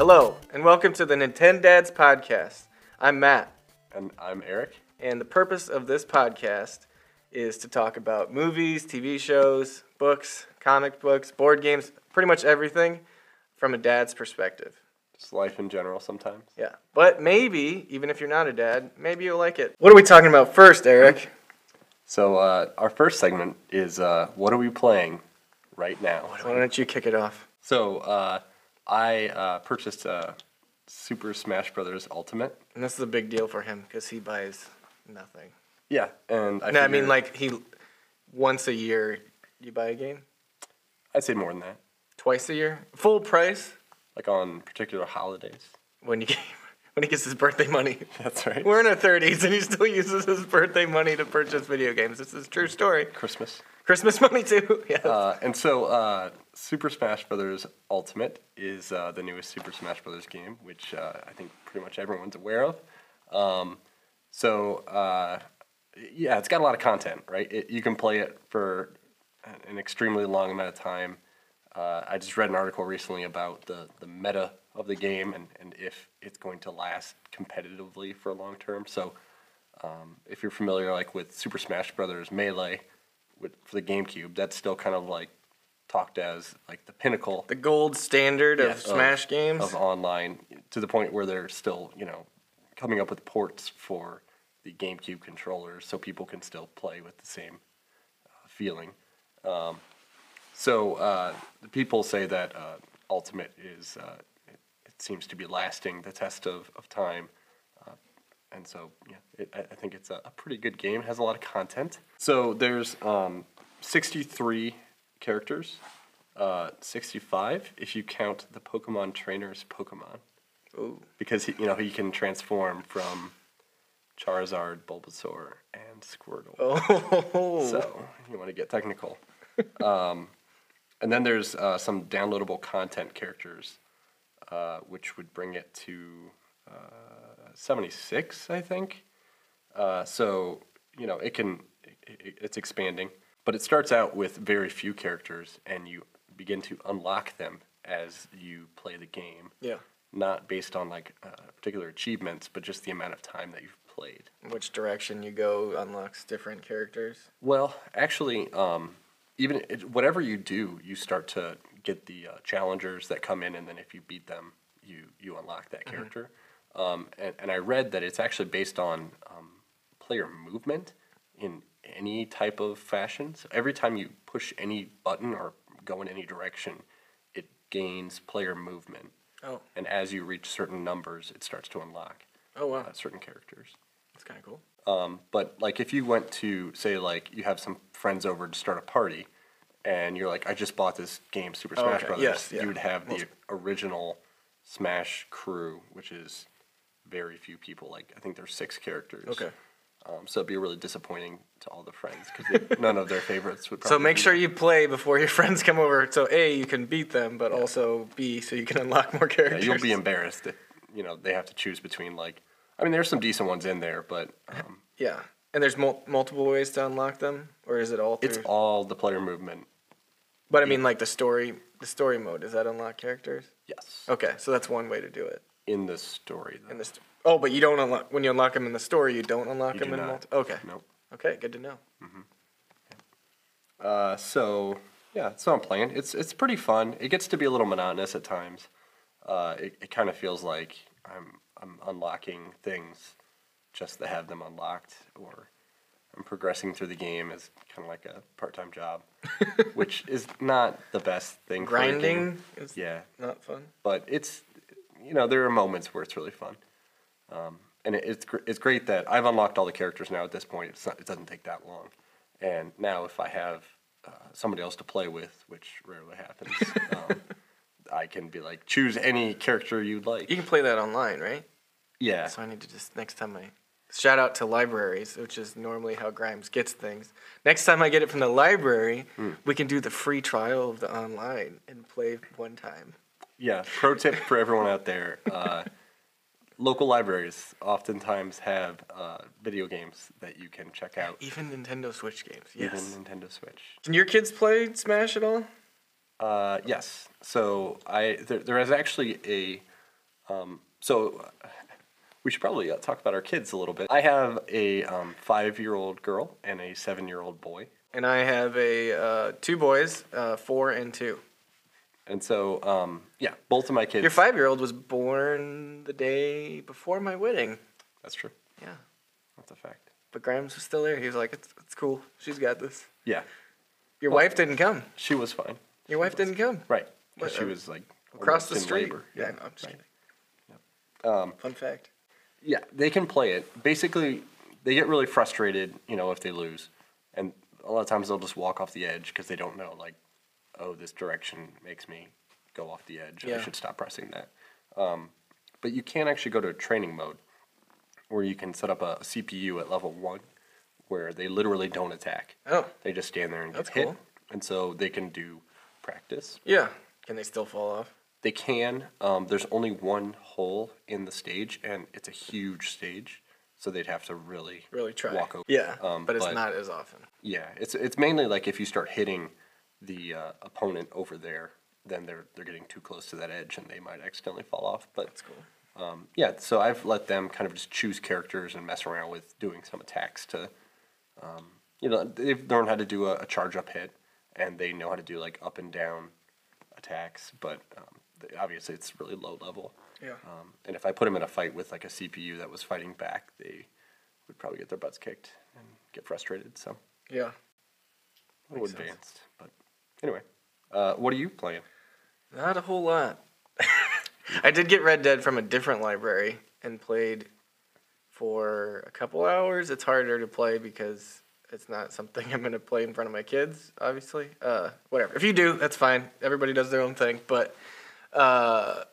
Hello, and welcome to the Nintendo Dads Podcast. I'm Matt, And I'm Eric. and the purpose of this podcast is to talk about movies, TV shows, books, comic books, board games, pretty much everything from a dad's perspective. Just life in general sometimes. Yeah, but maybe, even if you're not a dad, maybe you'll like it. What are we talking about first, Eric? So uh, our first segment is uh, what are we playing right now? Why don't you kick it off? So uh, I uh, purchased uh, Super Smash Brothers Ultimate. And this is a big deal for him because he buys nothing. Yeah, and I no, I mean like he once a year you buy a game, I'd say more than that. twice a year, full price Like on particular holidays. when you get, when he gets his birthday money. That's right. We're in our thirties and he still uses his birthday money to purchase video games. This is a true story. Christmas. Christmas money too. Yes. Uh, and so uh, Super Smash Brothers Ultimate is uh, the newest Super Smash Brothers game, which uh, I think pretty much everyone's aware of. Um, so uh, yeah, it's got a lot of content, right? It, you can play it for an extremely long amount of time. Uh, I just read an article recently about the, the meta of the game and, and if it's going to last competitively for a long term. So um, if you're familiar like with Super Smash Brothers Melee with, for the GameCube, that's still kind of like talked as like the pinnacle the gold standard yeah, of Smash games. of online to the point where they're still you know coming up with ports for the GameCube controllers so people can still play with the same uh, feeling. Um, so uh, the people say that uh, Ultimate is uh, it, it seems to be lasting the test of, of time. Uh, and so, yeah, it, I think it's a, a pretty good game. Has a lot of content. So there's um, 63 characters, uh, 65 if you count the Pokemon trainers Pokemon, Ooh. because he, you know he can transform from Charizard, Bulbasaur, and Squirtle. Oh. So you want to get technical. um, and then there's uh, some downloadable content characters, uh, which would bring it to uh, 76, I think. Uh, so you know it can it, it- it's expanding, but it starts out with very few characters, and you begin to unlock them as you play the game. yeah. Not based on like uh, particular achievements, but just the amount of time that you've played. Which direction you go unlocks different characters. Well, actually, um, even it, whatever you do, you start to get the uh, challengers that come in, and then if you beat them, you you unlock that character. Um, and, and I read that it's actually based on um, player movement in any type of fashion. So every time you push any button or go in any direction, it gains player movement. Oh. And as you reach certain numbers, it starts to unlock Oh wow. uh, certain characters. That's kind of cool. Um, but like if you went to say like you have some friends over to start a party, and you're like, I just bought this game, Super Oh, Smash okay. Brothers. Yes, yeah. You would have the original Smash crew, which is very few people. Like I think there's six characters. Okay. Um, so it'd be really disappointing to all the friends because none of their favorites would. Probably so make be sure there. you play before your friends come over. So A, you can beat them, but also B, so you can unlock more characters. Yeah, characters. you'll be embarrassed that you know they have to choose between like. I mean, there's some decent ones in there, but um, Yeah, and there's mul- multiple ways to unlock them, or is it all through? it's all the player movement. but I mean, like the story, the story mode. Does that unlock characters? Yes. Okay, so that's one way to do it. In the story, though. In the st- oh, but you don't unlock when you unlock them in the store. You don't unlock You them do in not. multi. Okay, Nope. okay, good to know. Uh, so yeah, it's I'm playing. It's it's pretty fun. It gets to be a little monotonous at times. Uh, it it kind of feels like I'm I'm unlocking things just to have them unlocked, or I'm progressing through the game as kind of like a part-time job, which is not the best thing. for. Grinding is Yeah, not fun. but it's you know there are moments where it's really fun. Um, and it, it's gr- it's great that I've unlocked all the characters now at this point. It's not, it doesn't take that long, and now if I have uh, somebody else to play with, which rarely happens, um, I can be like choose any character you'd like. You can play that online, right? Yeah, So I need to just next time I shout out to libraries, which is normally how Grimes gets things. Next time I get it from the library, Hmm. we can do the free trial of the online and play one time. yeah. Pro tip for everyone out there: uh, local libraries oftentimes have uh, video games that you can check out. Even Nintendo Switch games. Yes. Even Nintendo Switch. Can your kids play Smash at all? Uh, yes. So I there, there is actually a Um, so we should probably uh, talk about our kids a little bit. I have a um, five-year-old girl and a seven-year-old boy, And I have a uh, two boys, uh, four and two. And so um, yeah, both of my kids. Your five year old was born the day before my wedding. That's true. Yeah. That's a fact. But Grams was still there. He was like, it's, it's cool. She's got this. Yeah, Your Well- wife didn't come. she was fine. Your wife didn't come. Right. What, she uh, was like Across the street. labor. Yeah, no, I'm just right. kidding. Um, Fun fact. Yeah, they can play it. Basically, they get really frustrated, you know, if they lose, and a lot of times they'll just walk off the edge because they don't know, like, oh, this direction makes me go off the edge. Yeah. I should stop pressing that. Um, but you can actually go to training mode, where you can set up a CPU at level one, where they literally don't attack. Oh, They just stand there and That's get hit, cool. and so they can do practice. yeah. Can they still fall off? They can. Um, there's only one hole in the stage, and it's a huge stage, so they'd have to really, Really try. walk over. Yeah, Um, but it's but- not as often. Yeah, it's it's mainly like if you start hitting the uh, opponent over there, then they're they're getting too close to that edge, and they might accidentally fall off. But That's cool. um, yeah, so I've let them kind of just choose characters and mess around with doing some attacks to, um, you know, they've learned how to do a, a charge up hit, and they know how to do like up and down attacks, but um, they, obviously it's really low level. Yeah. Um, and if I put them in a fight with like a CPU that was fighting back, they would probably get their butts kicked and get frustrated. So Yeah. a little Makes sense. advanced, but anyway, uh, what are you playing? Not a whole lot. I did get Red Dead from a different library and played for a couple hours. It's harder to play because it's not something I'm going to play in front of my kids, obviously. Uh, whatever. If you do, that's fine. Everybody does their own thing. But, uh,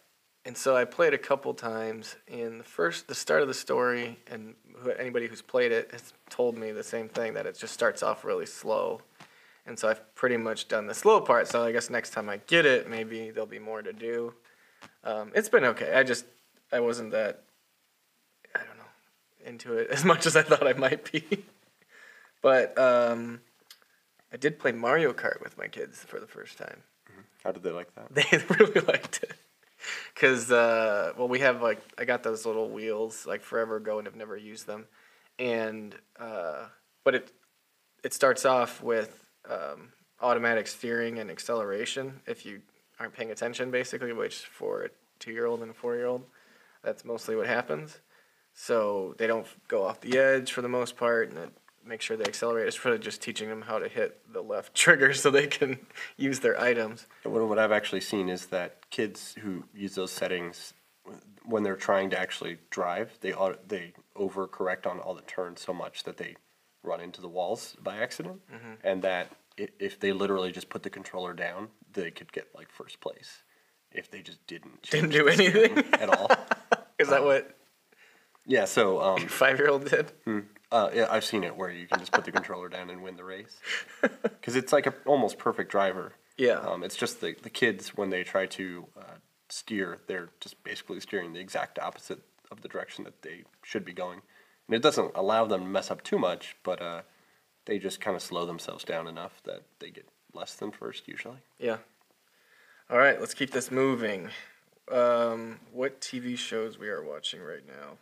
and so I played a couple times. In the first, the start of the story, and anybody who's played it has told me the same thing that it just starts off really slow. And so I've pretty much done the slow part. So I guess next time I get it, maybe there'll be more to do. Um, it's been okay. I just I wasn't that I don't know into it as much as I thought I might be. but um, I did play Mario Kart with my kids for the first time. How did they like that? They really liked it. Cause uh, well, we have like I got those little wheels like forever ago and have never used them, and uh, but it it starts off with um, automatic steering and acceleration if you aren't paying attention, basically. Which for a two-year-old and a four-year-old, that's mostly what happens. So they don't go off the edge for the most part, and make sure they accelerate. It's really just teaching them how to hit the left trigger so they can use their items. What, I've actually seen is that kids who use those settings, when they're trying to actually drive, they they overcorrect on all the turns so much that they run into the walls by accident, Mm-hmm. and that if they literally just put the controller down, they could get like first place. If they just didn't Didn't do anything? at all. Is that what Yeah, so um, your five-year-old did? Uh, yeah, I've seen it where you can just put the controller down and win the race. Because it's like a almost perfect driver. Yeah. Um, it's just the, the kids, when they try to uh, steer, they're just basically steering the exact opposite of the direction that they should be going. And it doesn't allow them to mess up too much, but uh, they just kind of slow themselves down enough that they get less than first usually. Yeah. All right, let's keep this moving. Um, what TV shows we are watching right now?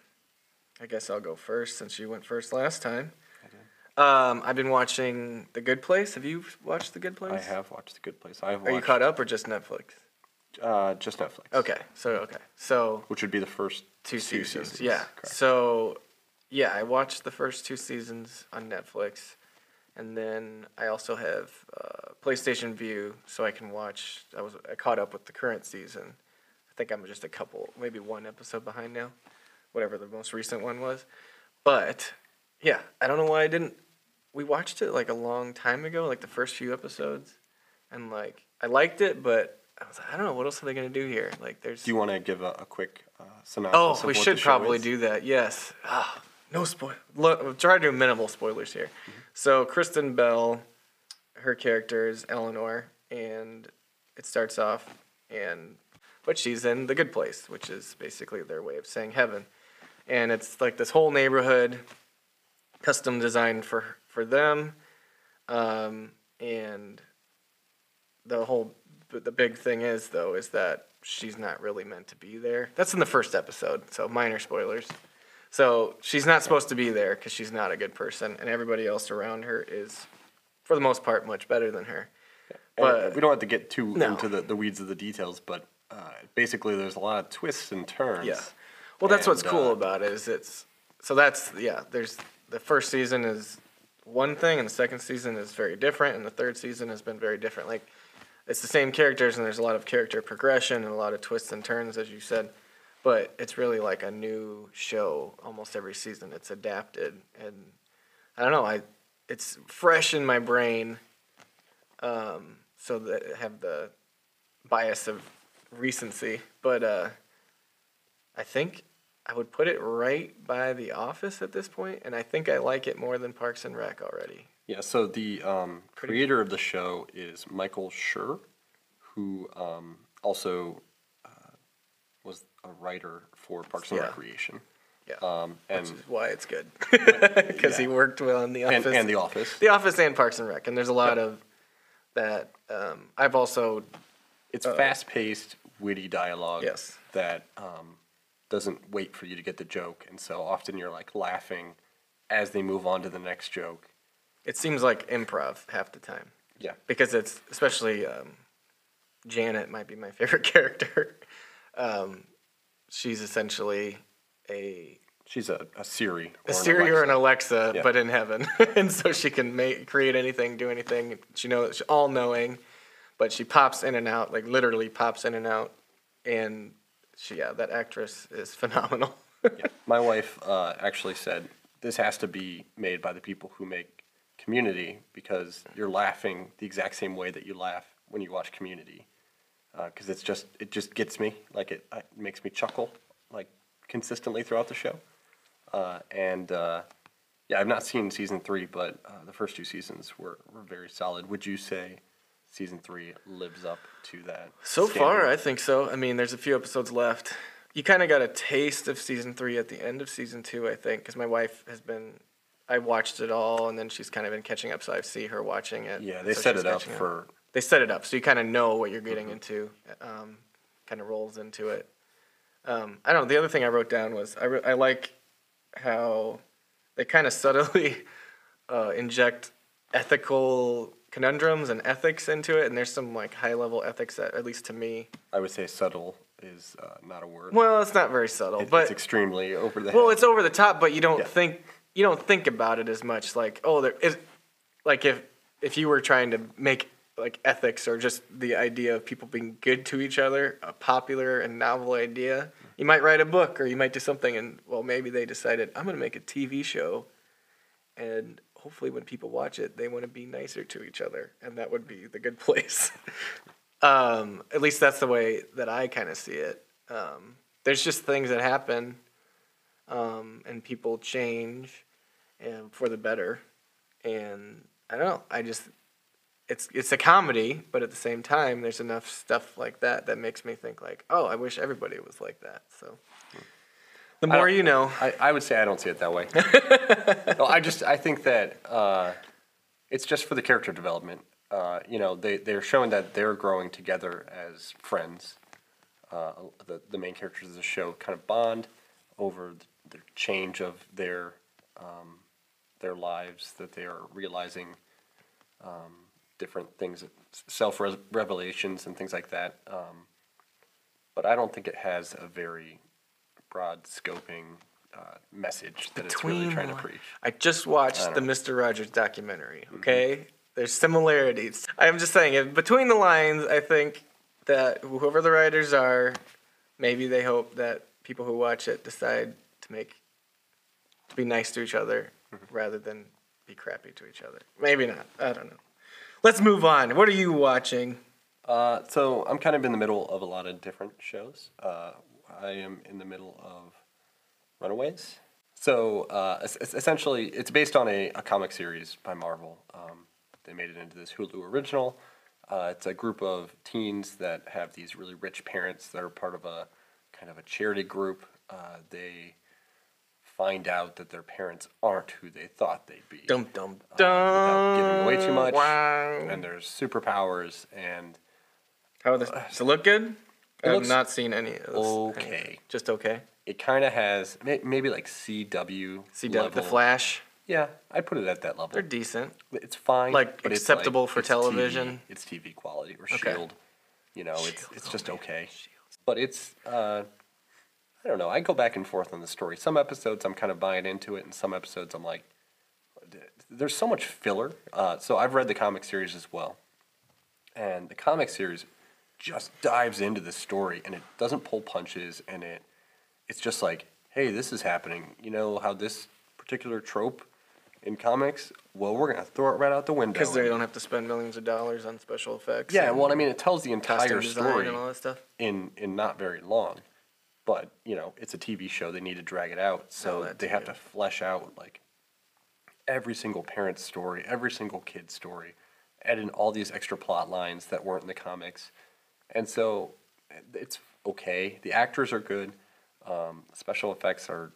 I guess I'll go first since you went first last time. Um, I've been watching The Good Place. Have you watched The Good Place? I have watched The Good Place. I've Are you caught up or just Netflix? uh, just Netflix. Okay, so okay, so Which would be the first two, seasons. seasons, Yeah. correct. So, yeah, I watched the first two seasons on Netflix, and then I also have uh, PlayStation Vue, so I can watch. I was I caught up with the current season. I think I'm just a couple, maybe one episode behind now, whatever the most recent one was. But yeah, I don't know why I didn't. We watched it like a long time ago, like the first few episodes, and like I liked it, but I was like, I don't know what else are they gonna do here. Like, there's Do you want to give a, a quick uh, synopsis? Oh, of we should probably do that. Yes. Ah, no spoil. Look, we'll try to do minimal spoilers here. Mm-hmm. So Kristen Bell, her character is Eleanor, and it starts off, and but she's in the good place, which is basically their way of saying heaven, and it's like this whole neighborhood, custom designed for for them, um, and the whole the big thing is though is that she's not really meant to be there. That's in the first episode, so minor spoilers. So she's not supposed to be there because she's not a good person, and everybody else around her is, for the most part, much better than her. And But we don't have to get too No. into the, the weeds of the details, but uh, basically there's a lot of twists and turns. Yeah. Well, that's what's cool uh, about it is it's so that's yeah. There's the first season is one thing, and the second season is very different, and the third season has been very different. Like it's the same characters, and there's a lot of character progression and a lot of twists and turns, as you said. But it's really like a new show almost every season. It's adapted, and I don't know. I it's fresh in my brain, um, so that I have the bias of recency. But uh, I think I would put it right by The Office at this point, and I think I like it more than Parks and Rec already. Yeah, so the um, creator of the show is Michael Schur, who um, also a writer for Parks and Yeah. Recreation. Yeah, Um, and, which is why it's good because he worked well in The and, Office, and The Office. The Office and Parks and Rec, and there's a lot of that. Um, I've also It's uh, fast paced, witty dialogue yes, that um, doesn't wait for you to get the joke. And so often you're like laughing as they move on to the next joke. it seems like improv half the time. Yeah. because it's especially um, Janet might be my favorite character. Um, she's essentially a She's a, a Siri. a an Siri or an Alexa. Yeah. but in heaven, and so she can make create anything, do anything. She knows, she's all knowing, but she pops in and out, like literally pops in and out, and she, yeah, that actress is phenomenal. Yeah. My wife uh, actually said this has to be made by the people who make Community because you're laughing the exact same way that you laugh when you watch Community. Because it's just it just gets me like it, it makes me chuckle like consistently throughout the show. Uh, and uh, yeah, I've not seen season three, but uh, the first two seasons were, were very solid. Would you say season three lives up to that? So far. I think so. I mean, there's a few episodes left. You kind of got a taste of season three at the end of season two, I think, because my wife has been. I watched it all, and then she's kind of been catching up, so I see her watching it. yeah, they so set it up for They set it up, so you kind of know what you're getting Mhm. into. Um, kind of rolls into it. Um, I don't know. The other thing I wrote down was I, re- I like how they kind of subtly uh, inject ethical conundrums and ethics into it, and there's some like high level ethics that, at least to me, I would say subtle is uh, not a word. Well, it's not very subtle, It- but it's extremely over the well, head. it's over the top. But you don't Yeah. think you don't think about it as much. Like, oh, there is like if if you were trying to make like ethics or just the idea of people being good to each other a popular and novel idea, you might write a book or you might do something, and well, maybe they decided I'm going to make a TV show, and hopefully when people watch it, they want to be nicer to each other, and that would be the good place. um, at least that's the way that I kind of see it. Um, there's just things that happen, um, and people change, and for the better. And I don't know. I just it's it's a comedy, but at the same time, there's enough stuff like that that makes me think like, oh, I wish everybody was like that. So the more you know. I, I would say I don't see it that way. no, I just I think that uh, it's just for the character development. Uh, you know, they they're showing that they're growing together as friends. Uh, the the main characters of the show kind of bond over the, the change of their um, their lives that they are realizing um, different things, self revelations and things like that. Um, but I don't think it has a very broad scoping uh, message that it's really trying to preach. I just watched I the know. Mister Rogers documentary. Okay, there's similarities. I'm just saying, between the lines, I think that whoever the writers are, maybe they hope that people who watch it decide to make to be nice to each other rather than be crappy to each other. Maybe not. I don't know. Let's move on. What are you watching? Uh, so I'm kind of in the middle of a lot of different shows. Uh, I am in the middle of Runaways. So uh, es- es- essentially, it's based on a, a comic series by Marvel. Um, they made it into this Hulu original. Uh, it's a group of teens that have these really rich parents that are part of a kind of a charity group. Uh, they find out that their parents aren't who they thought they'd be Dum dum Uh, dum. without giving away too much, Wow. and there's superpowers and How this, does it look good? It I've not seen any of this. okay. Just okay. It kind of has may- maybe like CW. See the. Flash. Yeah, I'd put it at that level. They're decent. It's fine. Like, but it's acceptable for it's television? TV, it's TV quality or Okay. Shield. You know, it's Shield, it's oh just man, okay. Shield. But it's uh, I don't know. I go back and forth on the story. Some episodes I'm kind of buying into it, and some episodes I'm like, there's so much filler. Uh, so I've read the comic series as well, and the comic series just dives into the story, and it doesn't pull punches, and it it's just like, hey, this is happening. You know how this particular trope in comics? Well, we're gonna throw it right out the window. Because they don't have to spend millions of dollars on special effects. yeah, well, I mean, it tells the entire story and all that stuff. in in not very long, but you know, it's a TV show. They need to drag it out, so Oh, they have good. to flesh out like every single parent's story, every single kid's story, add in all these extra plot lines that weren't in the comics, and so it's okay. The actors are good. Um, special effects are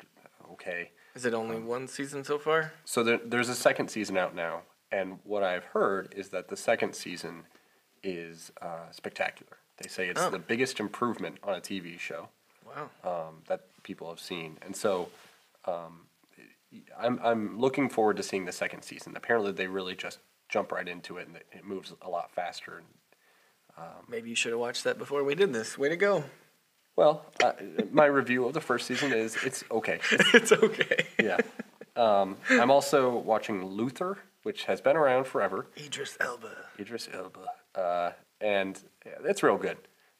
okay. Is it only one season so far? So there, there's a second season out now, and what I've heard is that the second season is uh, spectacular. They say it's Oh. the biggest improvement on a TV show Wow. um, that people have seen, and so um, I'm I'm looking forward to seeing the second season. Apparently, they really just jump right into it, and it- moves a lot faster. Maybe you should have watched that before we did this. Way to go. Well, uh, my review of the first season is it's okay. it's okay. Yeah. Um, I'm also watching Luther, which has been around forever. Idris Elba. Idris Elba, uh, and yeah, it's real good.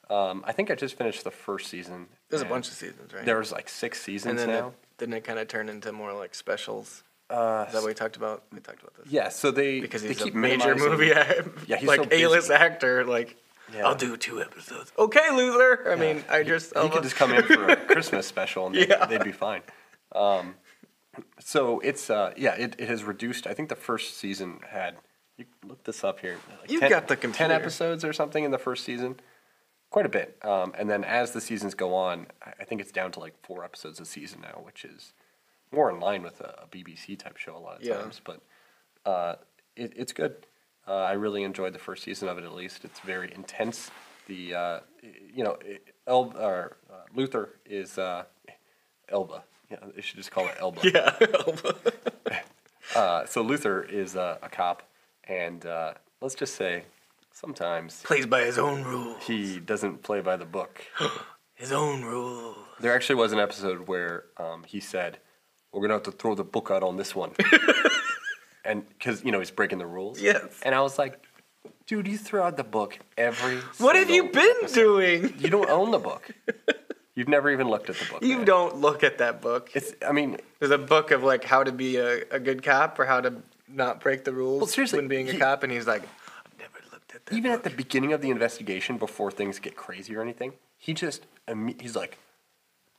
Um, I think I just finished the first season. There's a bunch of seasons, right? There's like six seasons and then now. it, didn't it kind of turn into more like specials? Uh, Is that what we talked about? We talked about this. yeah, so they Because they he's a major minimizing- movie, Yeah, he's like so busy. A-list actor. Like, Yeah. I'll do two episodes. Okay, loser. I mean, I just He could just come in for a Christmas special and they'd, Yeah. they'd be fine. Um, so it's uh, yeah, it, it has reduced. I think the first season had you look this up here. Like You've got the ten computer. episodes or something in the first season, quite a bit. Um, and then as the seasons go on, I think it's down to like four episodes a season now, which is more in line with a, a BBC type show a lot of Yeah. times. But uh, it, it's good. Uh, I really enjoyed the first season of it. At least it's very intense. The uh, you know El or uh, Luther is uh, Elba. Yeah, they should just call it Elba. Yeah. Elba. Uh, so Luther is uh, a cop, and uh, let's just say sometimes Plays by his own rules. he doesn't play by the book. His own rules. There actually was an episode where um, he said, "We're gonna have to throw the book out on this one," and because you know he's breaking the rules. Yes. And I was like, "Dude, you throw out the book every." What have you been episode. doing? You don't own the book. You've never even looked at the book. You man. don't look at that book. It's. I mean, There's a book of like how to be a, a good cop or how to not break the rules Well, seriously, when being a cop, and he's like, I've never looked at that. even book. at the beginning of the investigation, before things get crazy or anything, he just he's like,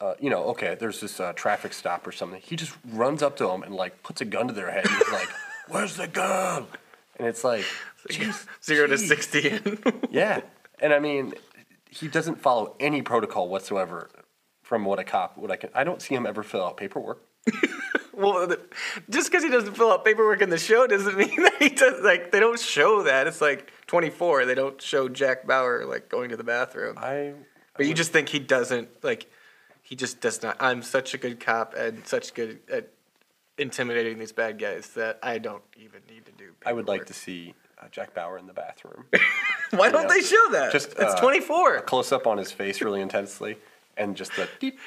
uh, you know, okay, there's this uh, traffic stop or something. He just runs up to them and like puts a gun to their head. And he's like, "Where's the gun?" And it's like, jeez, zero to sixty. Yeah, and I mean, he doesn't follow any protocol whatsoever. From what a cop, what I can, I don't see him ever fill out paperwork. well, just because he doesn't fill out paperwork in the show doesn't mean that he does. Like they don't show that. It's like 24. They don't show Jack Bauer like going to the bathroom. I, But you just think he doesn't like. He just does not. I'm such a good cop and such good at intimidating these bad guys that I don't even need to do. I would like to see uh, Jack Bauer in the bathroom. Why don't know, they show that? just, it's uh, 24. close up on his face really intensely and just the deep,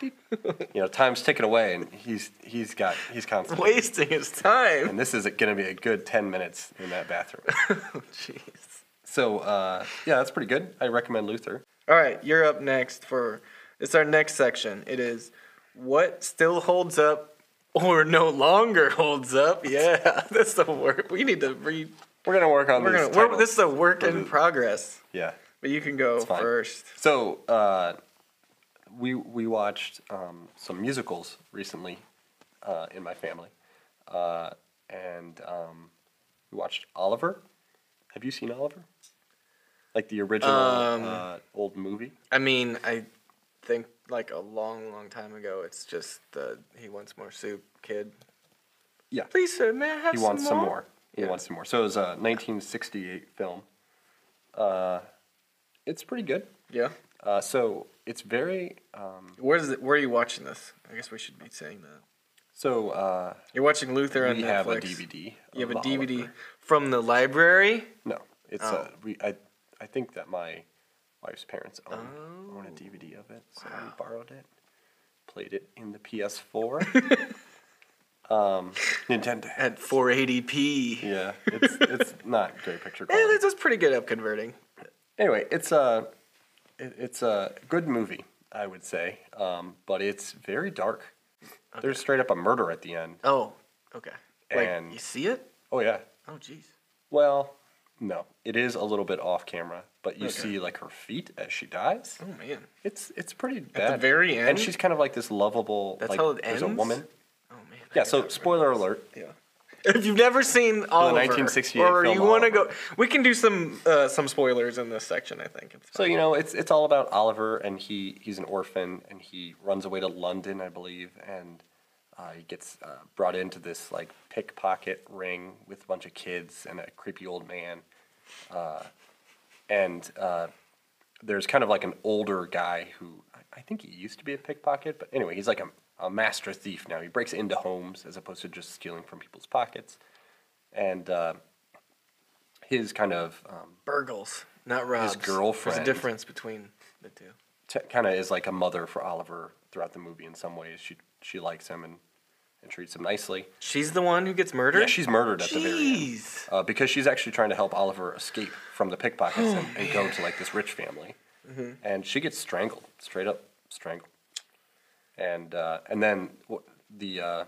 deep. You know, time's ticking away, and he's he's got he's concentrating. Wasting his time. And this is going to be a good ten minutes in that bathroom. Jeez. So uh, yeah, that's pretty good. I recommend Luther. All right, you're up next for it's our next section. It is what still holds up or no longer holds up. Yeah, that's the work. We need to read. We're gonna work on We're these gonna. This is a work in progress. Yeah. But you can go first. So uh, we we watched um, some musicals recently uh, in my family, uh, and um, we watched Oliver. Have you seen Oliver? Like the original Um, uh, old movie? I mean, I think like a long, long time ago. It's just the he wants more soup, kid. Yeah. Please, sir, may I have He some wants some more? more. He Yeah. wants some more. So it was a 1968 film. Uh, it's pretty good. Yeah. Uh, so it's very um, Where's it? Where are you watching this? I guess we should be saying that. so. Uh, You're watching Luther on we Netflix. have a DVD. You have a DVD Oliver. from the library. No, it's Oh. uh, we. I I think that my wife's parents own own a Oh. DVD of it, so we borrowed it, played it in the PS4. um, Nintendo. At 480p. Yeah, it's it's not great picture Eh, quality. this is pretty good up converting. Anyway, it's a it, it's a good movie, I would say, um, but it's very dark. There's straight up a murder at the end. Oh, okay. Like And- you see it? Oh yeah. Oh, jeez. Well, no, it is a little bit off camera, but you Okay. see like her feet as she dies. Oh man. It's it's pretty bad. At the very end, and she's kind of like this lovable. That's like, how it There's a woman. Oh man. Yeah. So spoiler alert. Yeah. If you've never seen Oliver, 1968 or you want to go, we can do some uh, some spoilers in this section. I think. So you know, it's it's all about Oliver, and he he's an orphan, and he runs away to London, I believe, and uh, he gets uh, brought into this like pickpocket ring with a bunch of kids and a creepy old man, uh, and uh, there's kind of like an older guy who I think he used to be a pickpocket, but anyway, he's like a, a master thief now. He breaks into homes as opposed to just stealing from people's pockets, and uh, his kind of um, Burgles, not Rob's. There's girlfriend. There's a difference between the two. t- kind of is like a mother for Oliver throughout the movie in some ways. She she likes him and, and treats him nicely. She's the one who gets murdered. Yeah, she's murdered at the very end uh, because she's actually trying to help Oliver escape from the pickpockets and, and go to like this rich family, and she gets strangled, straight up strangled, and uh, and then the, uh,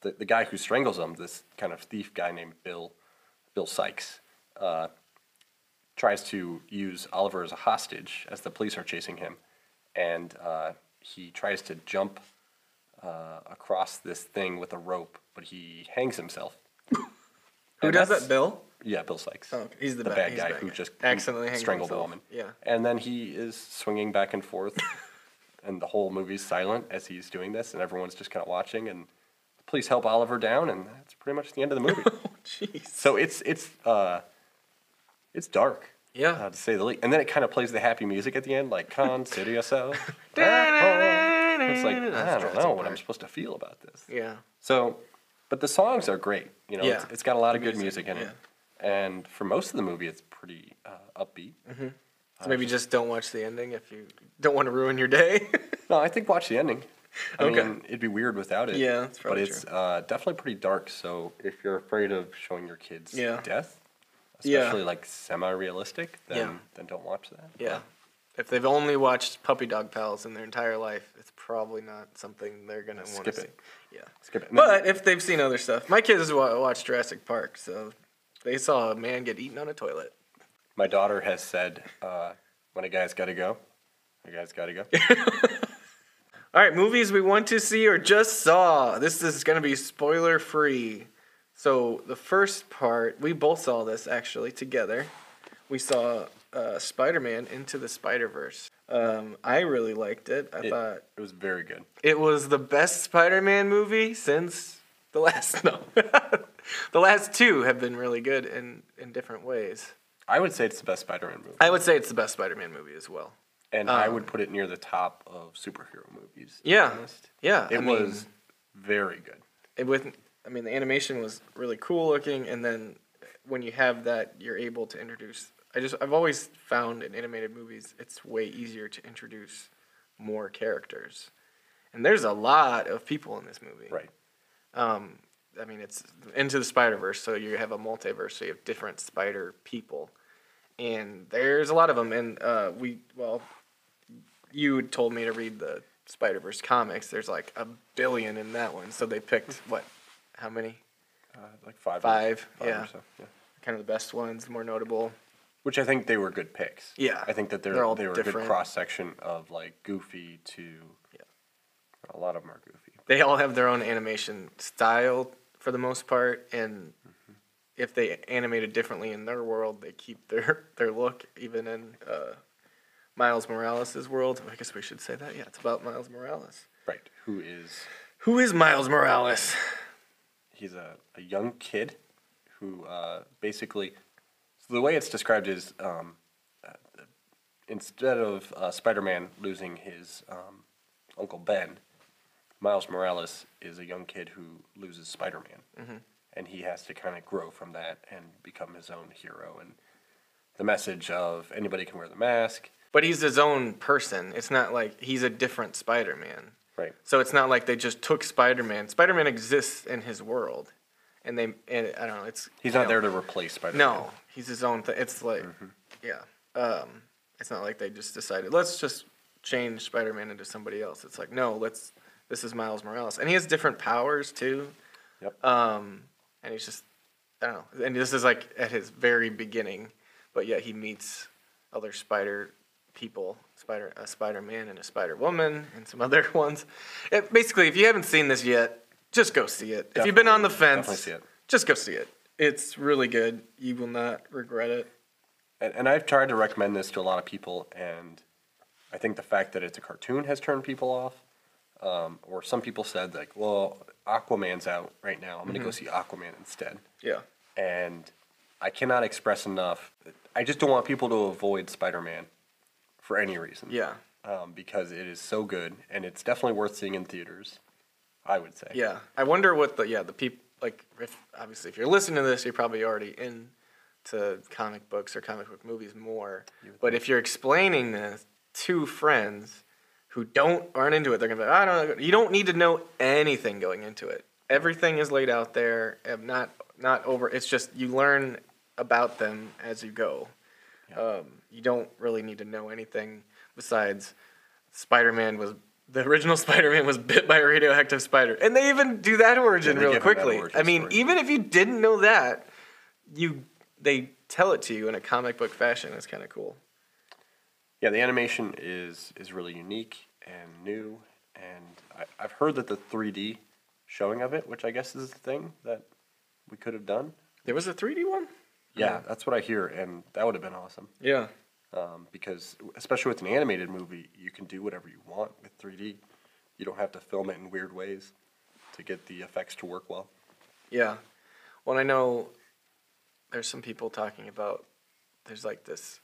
the the guy who strangles him, this kind of thief guy named Bill, Bill Sikes. Uh, tries to use Oliver as a hostage as the police are chasing him, and uh, he tries to jump uh, across this thing with a rope, but he hangs himself. Who And does that? Bill. Yeah, Bill Sikes. Oh, okay. he's the, the bad, bad he's guy bad who guy. just accidentally strangled himself. a woman. Yeah. And then he is swinging back and forth, and the whole movie's silent as he's doing this, and everyone's just kind of watching. And the police help Oliver down, and that's pretty much the end of the movie. Oh, jeez. so it's it's uh, it's dark. Yeah. uh, to say the least. And then it kind of plays the happy music at the end, like "Consider yourself." it's like I don't know what I'm supposed to feel about this. Yeah. So, but the songs are great. You know, it's, it's got a lot of good music, music in it, and for most of the movie, it's pretty uh, upbeat. So maybe just don't watch the ending if you don't want to ruin your day. No, I think watch the ending. I Okay. mean, it'd be weird without it. Yeah, that's but it's uh, definitely pretty dark. So if you're afraid of showing your kids Yeah. death, Yeah. especially like semi-realistic, then Yeah. then don't watch that. yeah. If they've only watched Puppy Dog Pals in their entire life, it's probably not something they're gonna want to Skip see. it. Yeah. Skip it. And But if they've seen other stuff, my kids wa- watched Jurassic Park, so they saw a man get eaten on a toilet. My daughter has said, uh, "When a guy's got to go, a guy's got to go." All right, movies we want to see or just saw. This is going to be spoiler free. So the first part, we both saw this actually together. We saw uh, Spider-Man Into the Spider-Verse. Um, I really liked it. I It- thought it was very good. it was the best Spider-Man movie since the last. No, the last two have been really good in in different ways. I would say it's the best Spider-Man movie, I would say it's the best Spider-Man movie as well. and I um, would put it near the top of superhero movies. Yeah, yeah. it I mean, was very good. it with I mean the animation was really cool looking and then when you have that you're able to introduce I just I've always found in animated movies it's way easier to introduce more characters. And there's a lot of people in this movie. Right. Um I mean it's into the Spider-Verse so you have a multiverse so you have different spider people. And there's a lot of them and uh we well you told me to read the Spider-Verse comics. There's like a billion in that one. So they picked what how many? Uh, like five. or- Five, five yeah. Or so, yeah. kind of the best ones, the more notable. Which I think they were good picks. Yeah, I think that they're, they're all they were a good cross section of like Goofy to. Yeah. A lot of them are Goofy. They all have their own animation style for the most part, and if they animated differently in their world, they keep their their look. Even in uh, Miles Morales' world, I guess we should say that. Yeah, it's about Miles Morales. Right. Who is Who is Miles Morales? he's a, a young kid who uh, basically so the way it's described is um, uh, instead of uh, Spider-Man losing his um, Uncle Ben, Miles Morales is a young kid who loses Spider-Man, and he has to kind of grow from that and become his own hero. And the message of anybody can wear the mask, But he's his own person. It's not like he's a different Spider-Man. right? So it's not like they just took Spider-Man. Spider-Man exists in his world, and they and I don't know. It's He's not know, there to replace Spider-Man. No, he's his own thing. It's like, Mm-hmm. yeah. Um, it's not like they just decided let's just change Spider-Man into somebody else. It's like no, let's. This is Miles Morales, and he has different powers too. Yep. Um, and he's just, I don't know. And this is like at his very beginning, but yet he meets other Spider people, Spider a Spider-Man and a Spider-Woman and some other ones. It, basically, if you haven't seen this yet, just go see it. if you've been on the fence, definitely see it. just go see it. It's really good. You will not regret it. And, and I've tried to recommend this to a lot of people, and I think the fact that it's a cartoon has turned people off. Um, or some people said like, well, Aquaman's out right now. I'm gonna go see Aquaman instead. Yeah. And I cannot express enough. I just don't want people to avoid Spider-Man for any reason. Yeah. Um, because it is so good, and it's definitely worth seeing in theaters. I would say. Yeah. I wonder what the yeah the people like if obviously if you're listening to this you're probably already in to comic books or comic book movies more. But if you're explaining this to friends who don't aren't into it, they're gonna be like, I don't know. You don't need to know anything going into it. Everything is laid out there. and Not not over. It's just you learn about them as you go. Um, you don't really need to know anything besides Spider-Man was the original Spider-Man was bit by a radioactive spider, and they even do that origin Yeah, real give him that quickly. origin I mean, story. even if you didn't know that, you they tell it to you in a comic book fashion. It's kind of cool. Yeah, the animation is is really unique and new, and I, I've heard that the 3D showing of it, which I guess is the thing that we could have done. There was a 3D one. Yeah, that's what I hear, and that would have been awesome. Yeah. Um, because especially with an animated movie, you can do whatever you want with 3D. You don't have to film it in weird ways to get the effects to work well. Yeah. Well, I know there's some people talking about there's like this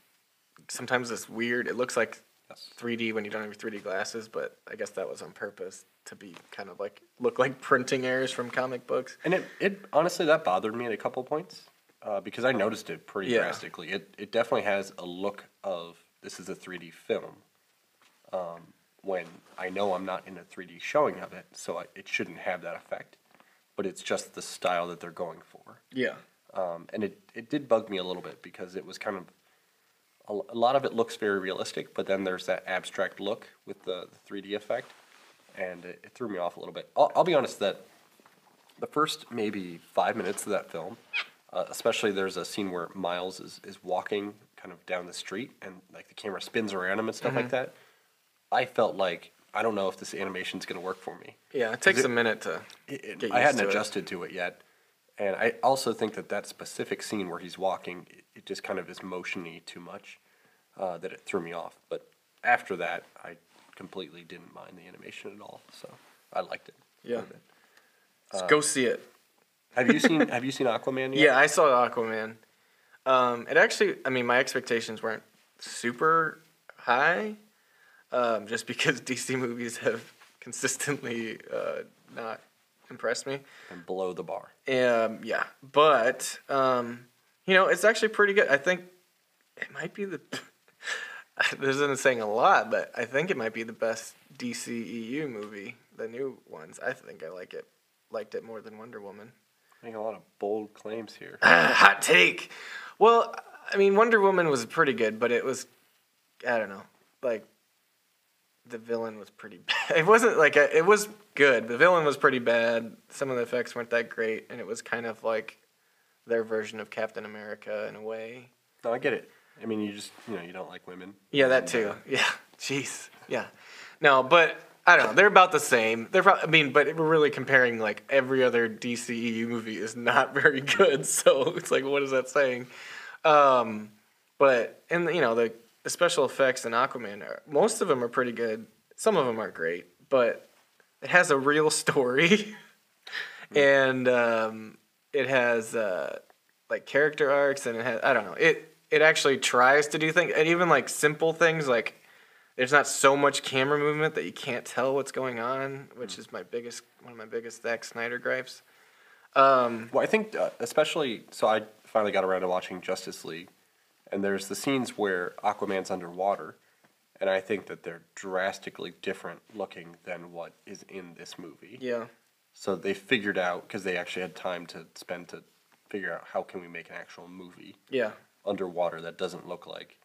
sometimes it's weird it looks like Yes. 3D when you don't have your 3D glasses, but I guess that was on purpose to be kind of like look like printing errors from comic books. And it, it honestly that bothered me at a couple points uh, because I noticed it pretty Yeah. drastically. It it definitely has a look of this is a 3D film. Um, when I know I'm not in a 3D showing of it, so I, it shouldn't have that effect. But it's just the style that they're going for. Yeah. Um, and it, it did bug me a little bit because it was kind of a, lot of it looks very realistic, but then there's that abstract look with the, the 3D effect, and it, it threw me off a little bit. I'll, I'll be honest that the first maybe five minutes of that film, uh, especially there's a scene where Miles is, is walking kind of down the street and like the camera spins around him and stuff like that. I felt like I don't know if this animation's gonna work for me. Yeah, it takes it- a minute to It, I hadn't to adjusted to it yet, and I also think that that specific scene where he's walking, it, it just kind of is motiony too much, uh, that it threw me off. But after that, I completely didn't mind the animation at all, so I liked it. Yeah. Let's go see it. Have you seen Have you seen Aquaman yet? Yeah, I saw Aquaman. Um, it actually, I mean, my expectations weren't super high, um, just because DC movies have consistently uh, not impressed me. And below the bar. Um, yeah, but um, you know, it's actually pretty good. I think it might be the. this isn't saying a lot, but I think it might be the best DCEU movie. The new ones. I think I like it. Liked it more than Wonder Woman. Making a lot of bold claims here. Hot take. Well, I mean, Wonder Woman was pretty good, but it was, I don't know, like the villain was pretty bad. It wasn't like a, it was good. The villain was pretty bad. Some of the effects weren't that great, and it was kind of like their version of Captain America in a way. No, I get it. I mean, you just you know you don't like women. Yeah, that too. Yeah, jeez. Yeah, no, but I don't know. They're about the same. They're. Pro- I mean, but we're really comparing like every other DCEU movie is not very good. So it's like, what is that saying? Um, but and you know the the special effects in Aquaman, are, most of them are pretty good. Some of them are great, but it has a real story, and um, it has uh, like character arcs, and it has I don't know it. it actually tries to do things, and even like simple things like there's not so much camera movement that you can't tell what's going on, which is my biggest one of my biggest Zack Snyder gripes. Um, Well, I think uh, especially so. I finally got around to watching Justice League, and there's the scenes where Aquaman's underwater, and I think that they're drastically different looking than what is in this movie. yeah, So they figured out because they actually had time to spend to figure out how can we make an actual movie yeah, underwater that doesn't look like,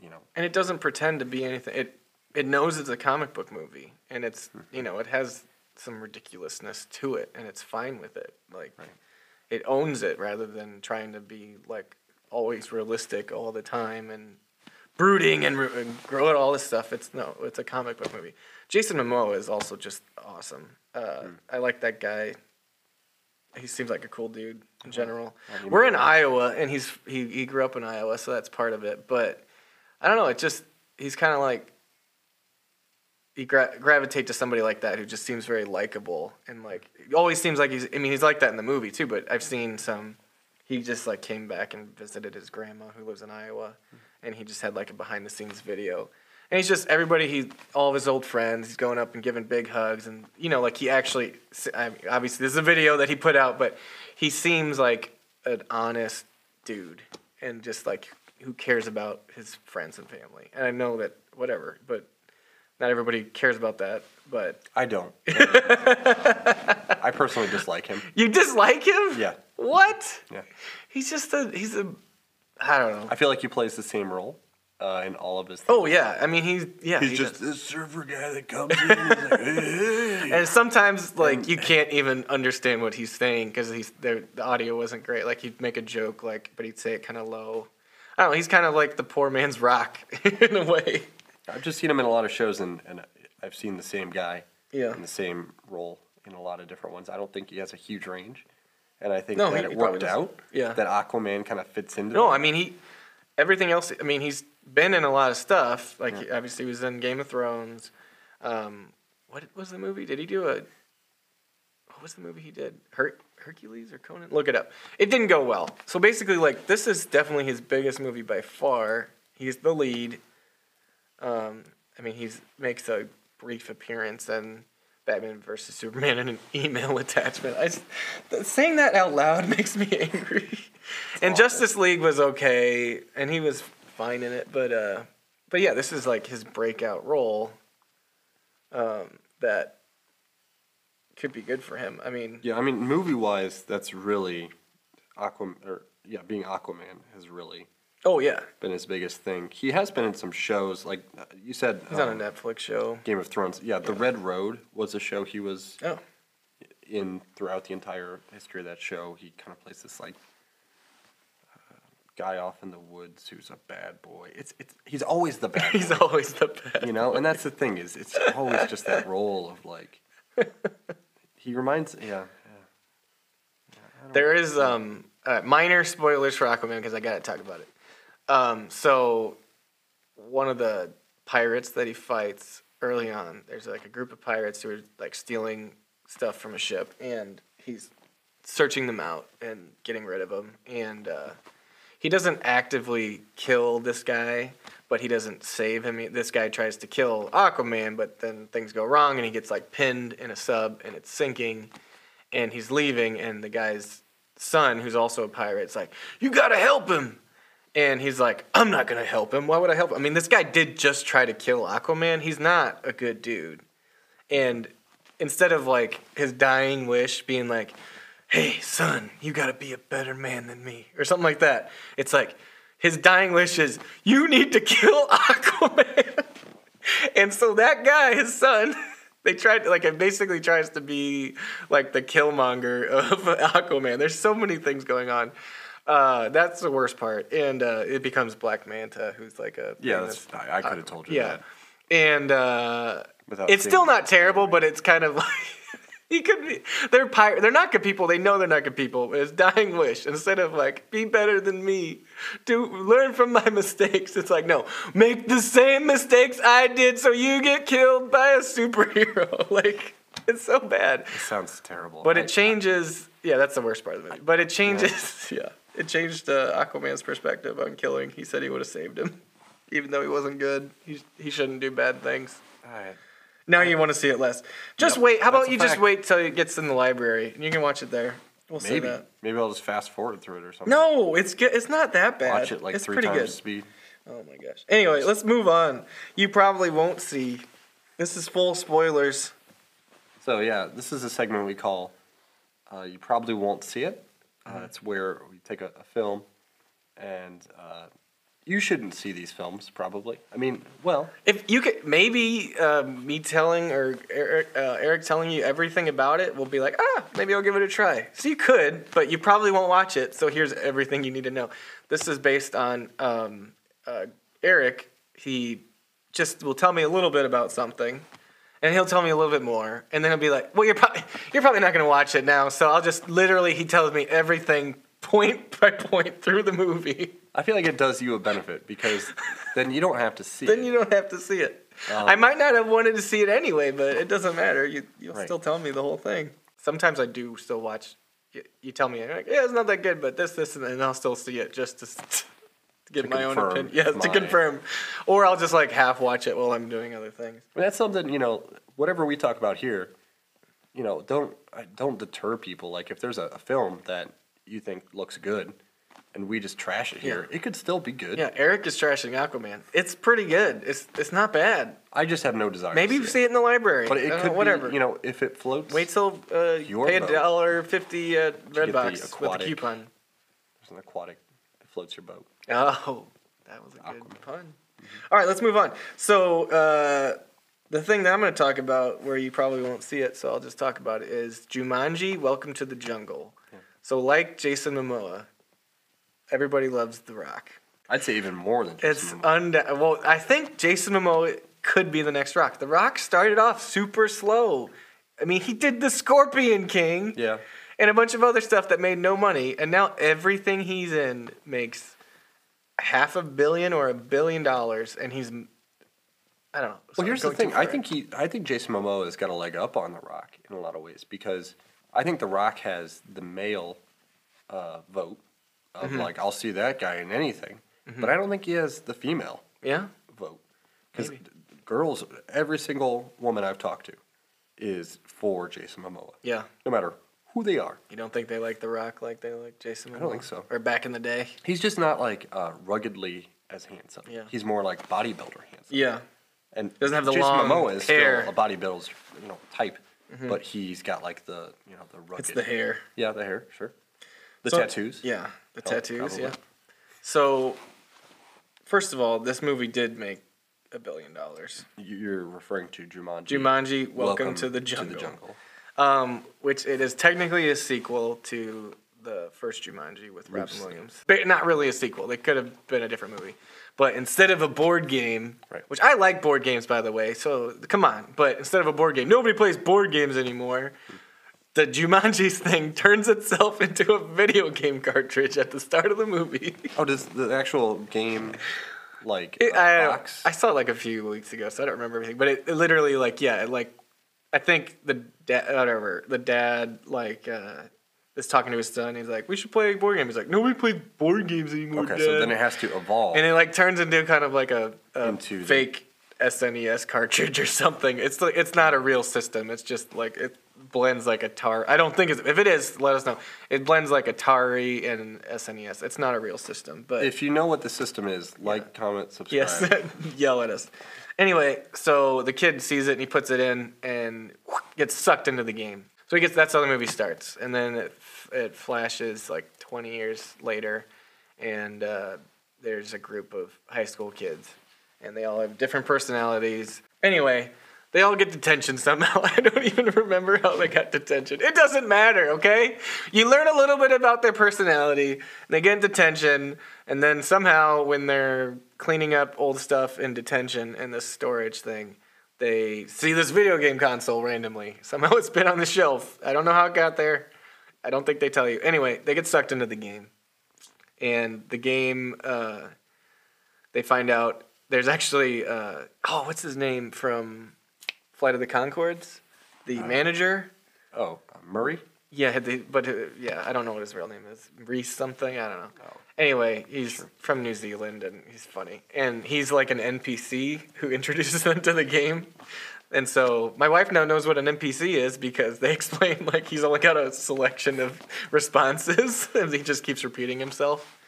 you know, and it doesn't pretend to be anything. It it knows it's a comic book movie, and it's you know it has some ridiculousness to it, and it's fine with it. Like Right. it owns it rather than trying to be like always realistic all the time and brooding and, re- and grow all this stuff. It's no, it's a comic book movie. Jason Momoa is also just awesome. Uh, I like that guy. He seems like a cool dude in general. He We're in Iowa, and he's he, he grew up in Iowa, so that's part of it. But I don't know. It just he's kind of like you gra- gravitate to somebody like that who just seems very likable and like always seems like he's. I mean, he's like that in the movie too. But I've seen some. He just like came back and visited his grandma who lives in Iowa, and he just had like a behind the scenes video. And he's just everybody. He all of his old friends. He's going up and giving big hugs, and you know, like he actually. I mean, obviously, this is a video that he put out, but he seems like an honest dude, and just like who cares about his friends and family. And I know that whatever, but not everybody cares about that. But I don't. I personally dislike him. you dislike him? Yeah. What? Yeah. He's just a. He's a. I don't know. I feel like he plays the same role uh, in all of his. Things. Oh yeah, I mean he's yeah. He's he just does. this surfer guy that comes in. And he's like, hey, hey. And sometimes like you can't even understand what he's saying because he's. The audio wasn't great. Like he'd make a joke, like but he'd say it kind of low. I don't know. He's kind of like the poor man's rock in a way. I've just seen him in a lot of shows, and, and I've seen the same guy Yeah. in the same role in a lot of different ones. I don't think he has a huge range, and I think No, that he- it he worked out. Yeah. That Aquaman kind of fits into. No, that. I mean he. Everything else. I mean he's been in a lot of stuff. Like he- obviously he was in Game of Thrones. Um, what was the movie? Did he do a? What was the movie he did? Her- Hercules or Conan? Look it up. It didn't go well. So basically, like this is definitely his biggest movie by far. He's the lead. Um, I mean, he makes a brief appearance in Batman versus Superman in an email attachment. I just, saying that out loud makes me angry. and Justice League was okay, and he was fine in it, but uh, but yeah, this is like his breakout role. Um, that could be good for him. I mean, Yeah, I mean, movie wise, that's really Aquaman. Or yeah, being Aquaman has really oh yeah, been his biggest thing. He has been in some shows, like uh, you said, he's on um, a Netflix show. Game of Thrones. Yeah, The Red Road was a show he was Oh, in throughout the entire history of that show. He kind of plays this like uh, guy off in the woods who's a bad boy. It's it's he's always the bad. he's boy, always the best. you know, and that's the thing is it's always just that role of like. He reminds yeah. There is um uh, minor spoilers for Aquaman because I gotta talk about it. Um, so one of the pirates that he fights early on, there's like a group of pirates who are like stealing stuff from a ship, and he's searching them out and getting rid of them. And uh, he doesn't actively kill this guy, but he doesn't save him. This guy tries to kill Aquaman, but then things go wrong, and he gets like pinned in a sub, and it's sinking and he's leaving and the guy's son who's also a pirate is like you gotta help him and he's like i'm not gonna help him. Why would i help him? I mean this guy did just try to kill aquaman. He's not a good dude. And instead of like his dying wish being like hey son you gotta be a better man than me or something like that it's like his dying wish is you need to kill aquaman. And so that guy his son they tried to, like it basically tries to be like the killmonger of aquaman. There's so many things going on uh, that's the worst part. And uh, it becomes black manta who's like a Yeah, that's, I, I could have told you yeah. that. and uh, Without it's still not terrible but it's kind of like he could be they're pirate they're not good people. They know they're not good people. It's dying wish. Instead of like be better than me do learn from my mistakes. It's like no make the same mistakes i did so you get killed by a superhero. Like it's so bad. It sounds terrible. but I- it changes yeah that's the worst part of the movie. But it changes yeah It changed uh, Aquaman's perspective on killing. He said he would have saved him, even though he wasn't good. He he shouldn't do bad things. Alright. Now you want to see it less. Just Yep, wait. How that's about a you just fact. wait till it gets in the library and you can watch it there. We'll see Maybe. that. Maybe I'll just fast forward through it or something. No, it's good. It's not that bad. Watch it like it's three pretty times good. speed. Oh my gosh. Anyway, let's move on. You probably won't see. This is full spoilers. So yeah, this is a segment we call uh, "You Probably Won't See It." Uh. It's where we take a, a film, and uh, you shouldn't see these films. Probably. I mean, well, If you could, maybe uh, me telling or Eric, uh, Eric telling you everything about it will be like, ah, maybe I'll give it a try. So you could, but you probably won't watch it. So here's everything you need to know. This is based on um, uh, Eric. He just will tell me a little bit about something, and he'll tell me a little bit more, and then he'll be like, well, you're probably you're probably not gonna watch it now. So I'll just literally he tells me everything point by point through the movie. I feel like it does you a benefit because then you don't have to see then it. you don't have to see it. Um, I might not have wanted to see it anyway, but it doesn't matter. You you'll Right. still tell me the whole thing. Sometimes I do still watch. You, you tell me like, yeah, it's not that good, but this, this, and then I'll still see it just to, to get To my own opinion. Yes, to confirm, or I'll just like half watch it while I'm doing other things. Mean, that's something you know. Whatever we talk about here, you know, don't don't deter people. Like if there's a, a film that you think looks good, and we just trash it here, it could still be good. Yeah, Eric is trashing Aquaman. It's pretty good. It's it's not bad. I just have no desire. Maybe you see see it in the library. But it Uh, could whatever. be, you know, if it floats. Wait till uh, you pay a dollar fifty at Redbox with a coupon. There's an aquatic. It floats your boat. Oh, that was a good Aquaman. pun. All right, let's move on. So uh, the thing that I'm going to talk about, where you probably won't see it, so I'll just talk about it, is Jumanji: Welcome to the Jungle. So, like Jason Momoa, everybody loves The Rock. I'd say even more than It's Jason Momoa. und- well, I think Jason Momoa could be the next Rock. The Rock started off super slow. I mean, he did the Scorpion King yeah. and a bunch of other stuff that made no money, and now everything he's in makes half a billion or a billion dollars, and he's I don't know. Well, here's the thing. I think he, I think Jason Momoa has got a leg up on The Rock in a lot of ways because I think The Rock has the male uh, vote of Mm-hmm. like I'll see that guy in anything, but I don't think he has the female yeah, vote because girls, every single woman I've talked to, is for Jason Momoa, yeah. no matter who they are. You don't think they like The Rock like they like Jason? Momoa? I don't think so. Or back in the day? He's just not like uh, ruggedly as handsome. Yeah. He's more like bodybuilder handsome. Yeah, And Doesn't have the Jason long Momoa is hair. still a bodybuilder's you know type, but he's got like the you know the rugged. it's the hair. Yeah, the hair, sure. The So- tattoos. Yeah, the Oh, tattoos. probably. Yeah. So, first of all, this movie did make a billion dollars. You're referring to Jumanji. Jumanji: Welcome, to the Jungle. Um, which it is technically a sequel to the first Jumanji with Robin. Williams. But not really a sequel. It could have been a different movie. But instead of a board game, Right. which I like board games by the way, so come on. But instead of a board game, nobody plays board games anymore. The Jumanji's thing turns itself into a video game cartridge at the start of the movie. Oh, does the actual game like It, I, box? I saw it like a few weeks ago, so I don't remember everything. But it, it literally, like, yeah, it, like, I think the dad, whatever, the dad, like, uh, is talking to his son. He's like, "We should play a board game." He's like, "Nobody plays board games anymore." okay, Dad." so then it has to evolve. and it like turns into kind of like a, a Into the- fake SNES cartridge or something. It's like it's not a real system. It's just like it blends like Atari. I don't think it's if it is, let us know. It blends like Atari and SNES. It's not a real system, but if you know what the system is, like, comment, subscribe. Yes, yell at us. Anyway, so the kid sees it and he puts it in and gets sucked into the game. So he gets that's how the movie starts, and then it, it flashes like 20 years later, and uh, there's a group of high school kids, and they all have different personalities. Anyway, they all get detention somehow. I don't even remember how they got detention. It doesn't matter, okay? You learn a little bit about their personality, and they get detention, and then somehow when they're cleaning up old stuff in detention in this storage thing, they see this video game console randomly. Somehow it's been on the shelf. I don't know how it got there. I don't think they tell you. Anyway, they get sucked into the game. And the game, uh, they find out there's actually, uh, oh, what's his name from Flight of the Conchords? The manager? Oh, uh, Murray. Yeah, they, but uh, yeah, I don't know what his real name is. Rhys something. I don't know. Oh. Anyway, he's from New Zealand and he's funny. And he's like an NPC who introduces them to the game. And so my wife now knows what an NPC is because they explain like he's only got a selection of responses and he just keeps repeating himself.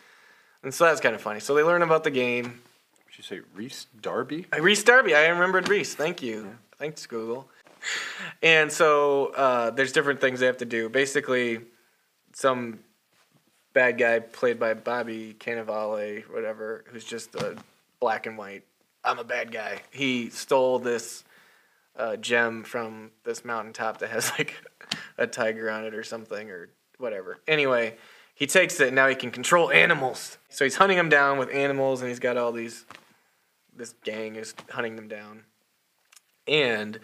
And so that's kind of funny. So they learn about the game. Did you say Rhys Darby? Uh, Rhys Darby. I remembered Rhys. Thank you. Thanks, Google. And so uh, there's different things they have to do. Basically, some bad guy played by Bobby Cannavale, whatever, who's just a black and white. I'm a bad guy. He stole this uh, gem from this mountaintop that has like a tiger on it or something or whatever. Anyway, he takes it and now he can control animals. So he's hunting them down with animals and he's got all these. This gang is hunting them down. And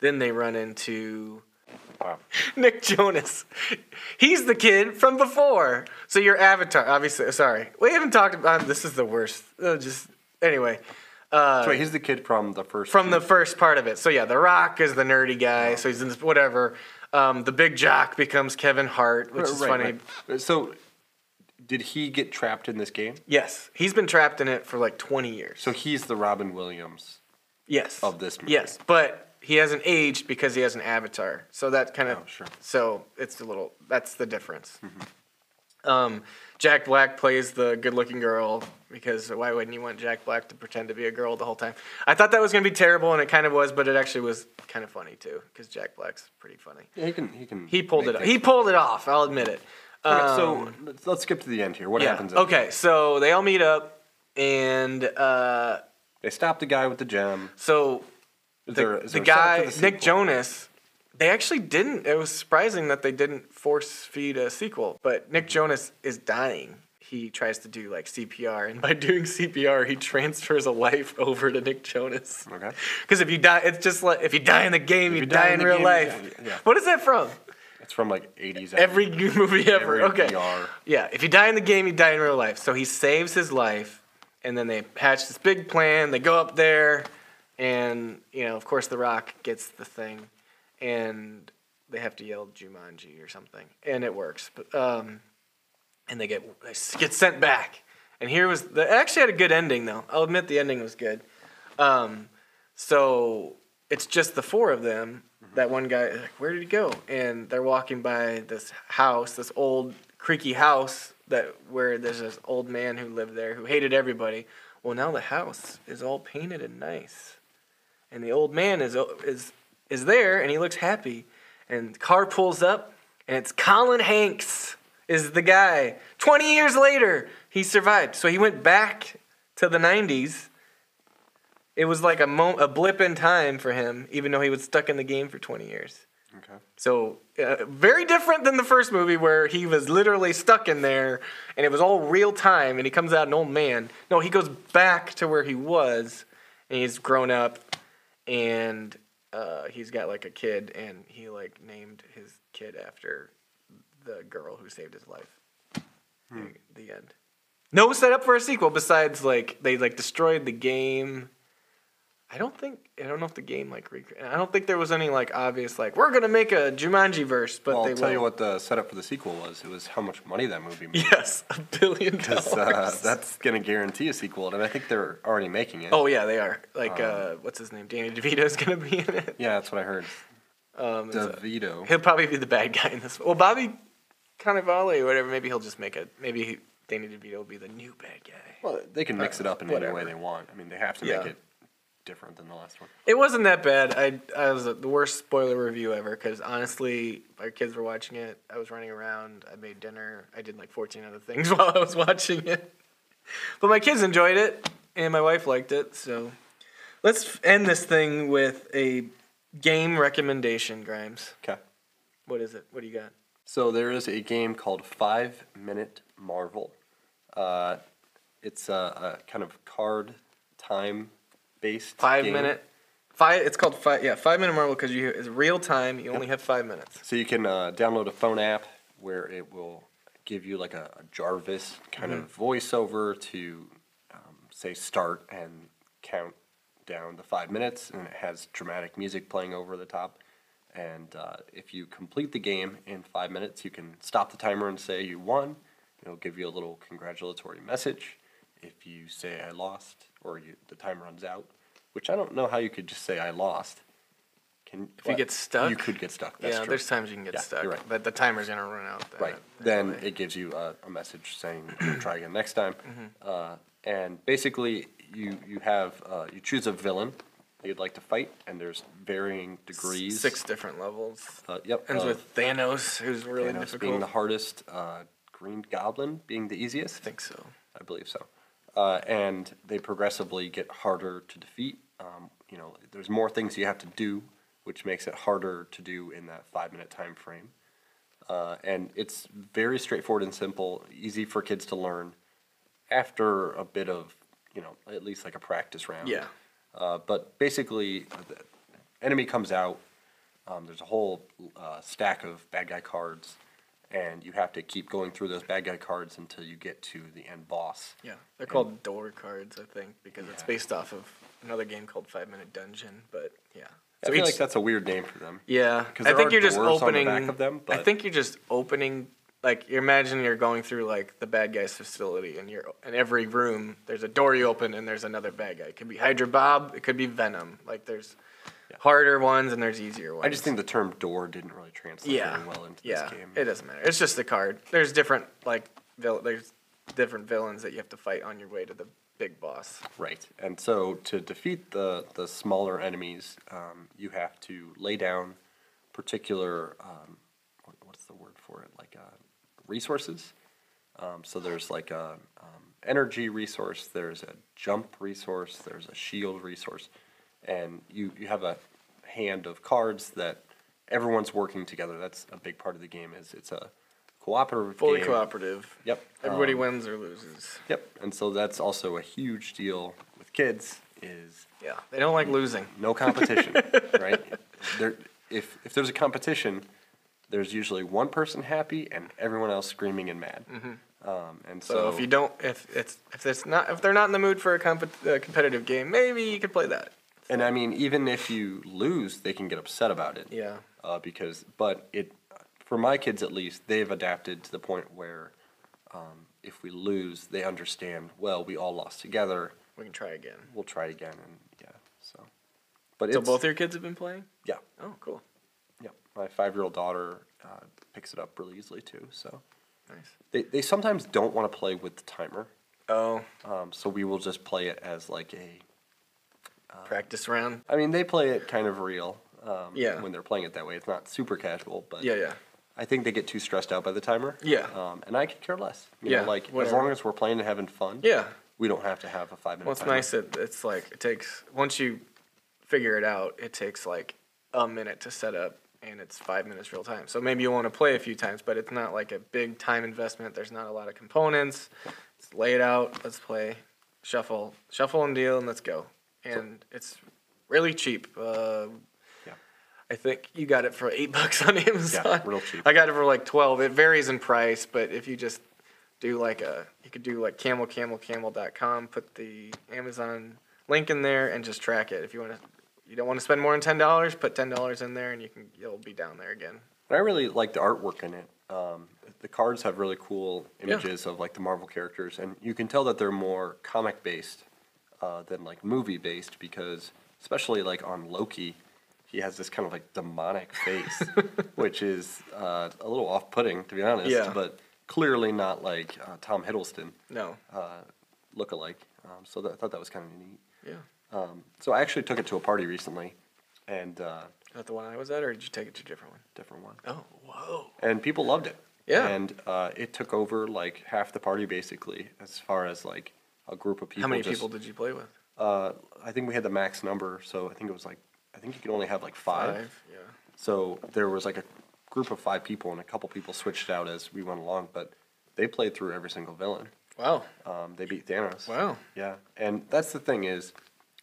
then they run into Wow. Nick Jonas. He's the kid from before. So your avatar, obviously. Sorry, we haven't talked about. This is the worst. Uh, just anyway. Uh, So wait, he's the kid from the first. from two. the first part of it. So yeah, The Rock is the nerdy guy. So he's in this whatever. Um, the big jock becomes Kevin Hart, which is Right, funny. right. So, did he get trapped in this game? Yes, he's been trapped in it for like 20 years. So he's the Robin Williams. yes, of this movie. Yes, but he hasn't aged because he has an avatar. So that kind of Oh, sure. So it's a little. That's the difference. Mm-hmm. Um, Jack Black plays the good-looking girl because why wouldn't you want Jack Black to pretend to be a girl the whole time? I thought that was gonna be terrible, and it kind of was, but it actually was kind of funny too because Jack Black's pretty funny. Yeah, he can. He can. He pulled it. things- He pulled it off. I'll admit it. Okay, Um, so let's, skip to the end here. What yeah. happens? Okay, so they all meet up, and uh, They stop the guy with the gem. so Is the, there, is the there a setup guy the Nick? Jonas, they actually didn't. It was surprising that they didn't force feed a sequel. But Nick Jonas is dying. He tries to do like CPR, and by doing CPR, he transfers a life over to Nick Jonas. Okay. Because if you die, it's just like if you die in the game, you, you die, die in, in real game, life. die- yeah. What is that from? It's from like 80s. Every movie ever. every okay. VR. Yeah, if you die in the game, you die in real life. So he saves his life, and then they hatch this big plan. They go up there, and you know, of course, The Rock gets the thing, and they have to yell Jumanji or something, and it works. But um, and they get they get sent back. And here was the it actually had a good ending though. I'll admit the ending was good. Um, so it's just the four of them. That one guy, like, where did he go? And they're walking by this house, this old creaky house that where there's this old man who lived there who hated everybody. Well, now the house is all painted and nice, and the old man is is is there, and he looks happy. And the car pulls up, and it's Colin Hanks is the guy. Twenty years later, he survived. So he went back to the '90s it was like a mo- a blip in time for him, even though he was stuck in the game for 20 years. Okay. So uh, very different than the first movie where he was literally stuck in there and it was all real time and he comes out an old man. No, he goes back to where he was and he's grown up and uh, he's got like a kid and he like named his kid after the girl who saved his life. The, the end. No setup for a sequel besides like they like destroyed the game. I don't think I don't know if the game like rec- I don't think there was any like obvious like we're gonna make a Jumanji verse, but Well, they I'll tell you won't. what the setup for the sequel was. It was how much money that movie made. Yes, a billion dollars. uh, that's going to guarantee a sequel, and I think they're already making it. oh yeah, they are. Like Um, uh, what's his name? Danny DeVito is gonna be in it. Yeah, that's what I heard. Um, it's a- DeVito. he'll probably be the bad guy in this. Well, Bobby Cannavale or whatever. Maybe he'll just make a. Maybe Danny DeVito will be the new bad guy. Well, they can mix it up in whatever. any way they want. I mean, they have to Yeah. make it different than the last one. It wasn't that bad. I I was the worst spoiler review ever because honestly, our kids were watching it. I was running around. I made dinner. I did like 14 other things while I was watching it. But my kids enjoyed it, and my wife liked it. So let's end this thing with a game recommendation, Grimes. Okay. What is it? What do you got? So there is a game called Five Minute Marvel. Uh, it's a, a kind of card time based Five game. minute. Five. It's called five. Yeah, five minute marvel because you it's real time. You only have five minutes. So you can uh, download a phone app where it will give you like a, a Jarvis kind of voiceover to um, say start and count down the five minutes, and it has dramatic music playing over the top. And uh, if you complete the game in five minutes, you can stop the timer and say you won. It'll give you a little congratulatory message. If you say I lost or you, the time runs out, which I don't know how you could just say I lost. Can If you get stuck? You could get stuck. That's yeah, true. there's times you can get Yeah, stuck, right. but the timer's gonna run out. That, Right. Then way. it gives you a, a message saying try again next time. Mm-hmm. Uh, and basically, you you have uh, you choose a villain that you'd like to fight, and there's varying degrees. six different levels. Uh, yep. Ends uh, with Thanos, who's really Thanos difficult. being the hardest, uh, Green Goblin being the easiest. I think so. I believe so. Uh, and they progressively get harder to defeat. Um, you know, there's more things you have to do, which makes it harder to do in that five minute time frame. Uh, and it's very straightforward and simple, easy for kids to learn after a bit of, you know, at least like a practice round. Yeah. Uh, but basically, the enemy comes out. Um, there's a whole uh, stack of bad guy cards, and you have to keep going through those bad guy cards until you get to the end boss. Yeah, they're called door cards, I think, because it's based off of another game called Five Minute Dungeon. But yeah, I So feel each- like that's a weird name for them. yeah. 'cause I think you're just opening. them, I think you're just opening. Like you imagine you're going through like the bad guy's facility, and you're in every room. There's a door you open, and there's another bad guy. It could be Hydra Bob. It could be Venom. Like there's harder ones and there's easier ones. I just think the term door didn't really translate yeah, very well into yeah. this game. It doesn't matter. It's just a card. There's different like vil- there's different villains that you have to fight on your way to the big boss. Right. And so to defeat the, the smaller enemies, um, you have to lay down particular, um, what's the word for it? Like uh, resources. Um, so there's like a um, energy resource, there's a jump resource, there's a shield resource, and you, you have a hand of cards that everyone's working together. That's a big part of the game. Is it's a cooperative Fully game. cooperative. Yep. Everybody Um, wins or loses. Yep, and so that's also a huge deal with kids is Yeah, they don't like losing. no competition, right? There, if if there's a competition, there's usually one person happy and everyone else screaming and mad. Um, and so, Mm-hmm. So, if you don't, if it's if it's not if they're not in the mood for a, comp- a competitive game, maybe you could play that. And I mean, even if you lose, they can get upset about it. Yeah. Uh, because, but it, for my kids at least, they've adapted to the point where, um, if we lose, they understand. Well, we all lost together. We can try again. We'll try again, and yeah. So, but So it's, both your kids have been playing? yeah. Oh, cool. Yeah, my five-year-old daughter uh, picks it up really easily too. So Nice. they they sometimes don't want to play with the timer, Oh, um, so we will just play it as like a. practice round. I mean, they play it kind of real. Um, Yeah. When they're playing it that way, it's not super casual, but Yeah, yeah. I think they get too stressed out by the timer. Yeah. Um, and I could care less. You Yeah, Know, like as long as we're playing and having fun. Yeah. We don't have to have a five-minute. Well, it's timer. nice that it's like it takes once you figure it out, it takes like a minute to set up, and it's five minutes real time. So maybe you want to play a few times, but it's not like a big time investment. There's not a lot of components. Just lay it out. Let's play, shuffle, shuffle and deal, and let's go. And it's really cheap. Uh, Yeah. I think you got it for eight bucks on Amazon. Yeah, real cheap. I got it for like twelve. It varies in price, but if you just do like a, you could do like camel camel camelcamelcamel.com, put the Amazon link in there, and just track it. If you want to, you don't want to spend more than ten dollars, put ten dollars in there, and you can you'll be down there again. And I really like the artwork in it. Um, the cards have really cool images of like the Marvel characters, and you can tell that they're more comic based uh, than like movie based because, especially like on Loki, he has this kind of like demonic face, which is uh, a little off putting to be honest. Yeah. But clearly not like uh, Tom Hiddleston No, uh, look-alike. Um, so that, I thought that was kind of neat. yeah. Um, so I actually took it to a party recently, and uh, that the one I was at, or did you take it to a different one? different one. Oh, whoa. and people loved it. Yeah. And uh, it took over like half the party basically, as far as like a group of people. How many just- people did you play with? Uh, I think we had the max number, so I think it was like I think you could only have like five. Yeah. So there was like a group of five people, and a couple people switched out as we went along, but they played through every single villain. Wow. Um, they beat Thanos. Wow. Yeah, and that's the thing is,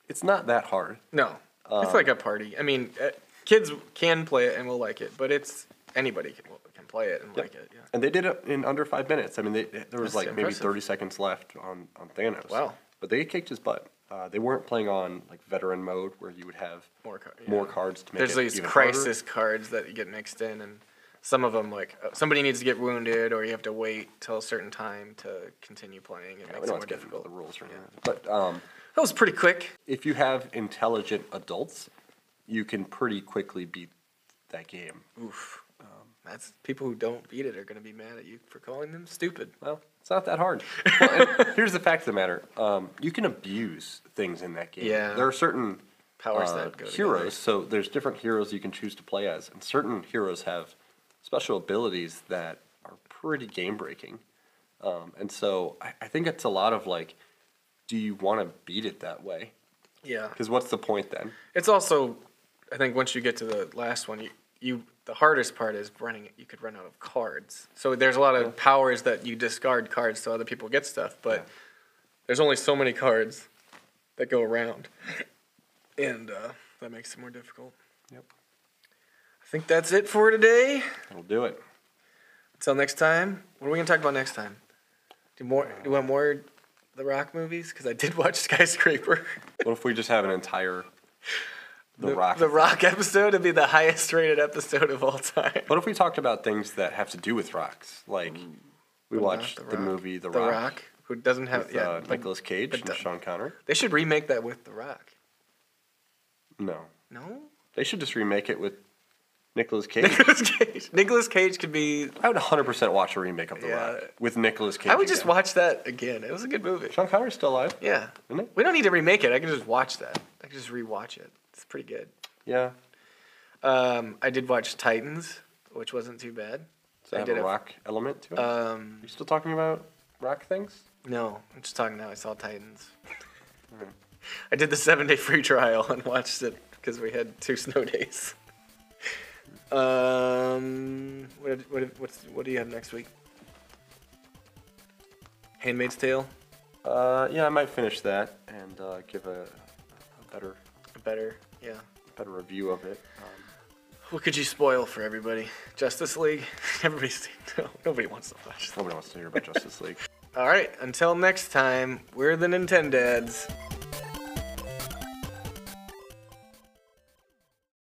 it's not that hard. No, it's Um, like a party. I mean, uh, kids can play it and will like it, but it's anybody can, can play it and Yep. like it. Yeah. And they did it in under five minutes. I mean, they, there was That's like maybe 30 seconds left on, on Thanos. Wow. But they kicked his butt. uh, they weren't playing on like veteran mode where you would have More, car- more cards to make There's it these even harder. crisis cards that you get mixed in, and some of them like uh, somebody needs to get wounded, or you have to wait till a certain time to continue playing. It Yeah, makes it more have to get into difficult. the rules or anything. But um, That was pretty quick. if you have intelligent adults, you can pretty quickly beat that game. Oof. That's people who don't beat it are going to be mad at you for calling them stupid. Well, it's not that hard. Well, here's the fact of the matter: um, you can abuse things in that game. Yeah. there are certain Powers uh, that go heroes. together. So there's different heroes you can choose to play as, and certain heroes have special abilities that are pretty game breaking. Um, and so I, I think it's a lot of like, do you want to beat it that way? Yeah. Because what's the point then? It's also, I think once you get to the last one, you, you the hardest part is running. It. You could run out of cards. So there's a lot of powers that you discard cards so other people get stuff, but there's only so many cards that go around, and uh, that makes it more difficult. Yep. I think that's it for today. That'll do it. Until next time, what are we gonna talk about next time? Do more? Do you want more the Rock movies? Because I did watch Skyscraper. What if we just have an entire The, Rock? The Rock episode would be the highest rated episode of all time. What if we talked about things that have to do with rocks? Like we What watched The the, Rock? movie The, The Rock, Rock, who doesn't have with yeah, uh, Nicolas Cage and the- Sean Connery. They should remake that with The Rock. No, No, they should just remake it with Nicolas Cage. Nicolas Cage. Nicolas Cage could be. I would 100% watch a remake of The Yeah. Rock with Nicolas Cage. I would just watch that again. It was a good movie. Sean Connery's still alive, Yeah, we don't need to remake it. I can just watch that. I can just rewatch it. It's pretty good. Yeah. Um, I did watch Titans, which wasn't too bad. Does that I have did a a- rock element to it? Um, you still talking about rock things? no, I'm just talking now. I saw Titans. Alright. I did the seven day free trial and watched it because we had two snow days. Um, what, what, what's, what do you have next week? Handmaid's Tale? Uh, yeah, I might finish that and uh, give a, a better Better, yeah. better review of it. Um, What could you spoil for everybody? Justice League? Everybody's no, nobody wants to watch nobody wants to hear about Justice League. All right, until next time, we're the Nintendads.